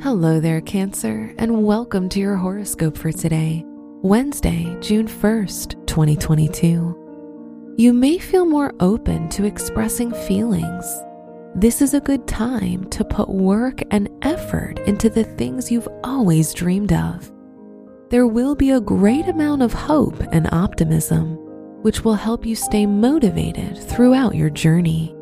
Hello there, Cancer, and welcome to your horoscope for today, Wednesday, June 1st, 2022. You may feel more open to expressing feelings. This is a good time to put work and effort into the things you've always dreamed of. There will be a great amount of hope and optimism, which will help you stay motivated throughout your journey.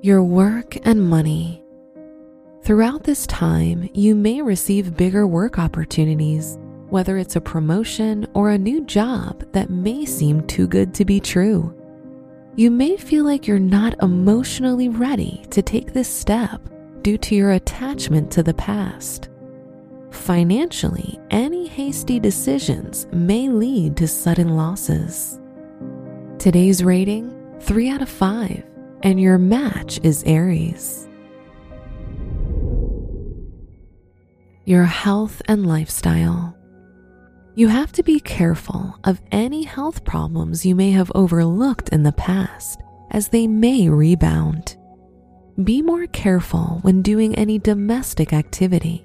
Your work and money. Throughout this time, you may receive bigger work opportunities, whether it's a promotion or a new job that may seem too good to be true. You may feel like you're not emotionally ready to take this step due to your attachment to the past. Financially, any hasty decisions may lead to sudden losses. Today's rating 3 out of 5 and your match is Aries. Your health and lifestyle. You have to be careful of any health problems you may have overlooked in the past, as they may rebound. Be more careful when doing any domestic activity,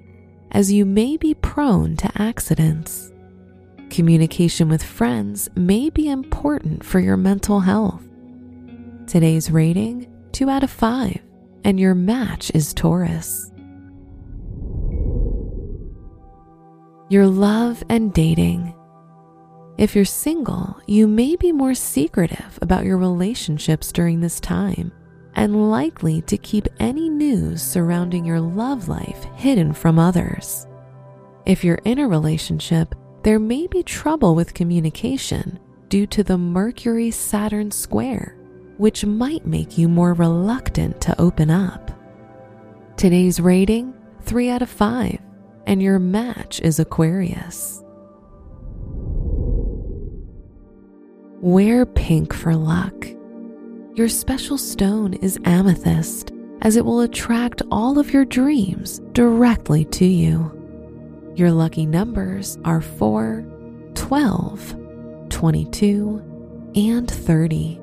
as you may be prone to accidents. Communication with friends may be important for your mental health. Today's rating 2 out of 5, and your match is Taurus. Your love and dating. If you're single, you may be more secretive about your relationships during this time and likely to keep any news surrounding your love life hidden from others. If you're in a relationship, there may be trouble with communication due to the Mercury Saturn square which might make you more reluctant to open up. Today's rating 3 out of 5, and your match is Aquarius. Wear pink for luck. Your special stone is amethyst, as it will attract all of your dreams directly to you. Your lucky numbers are 4, 12, 22, and 30.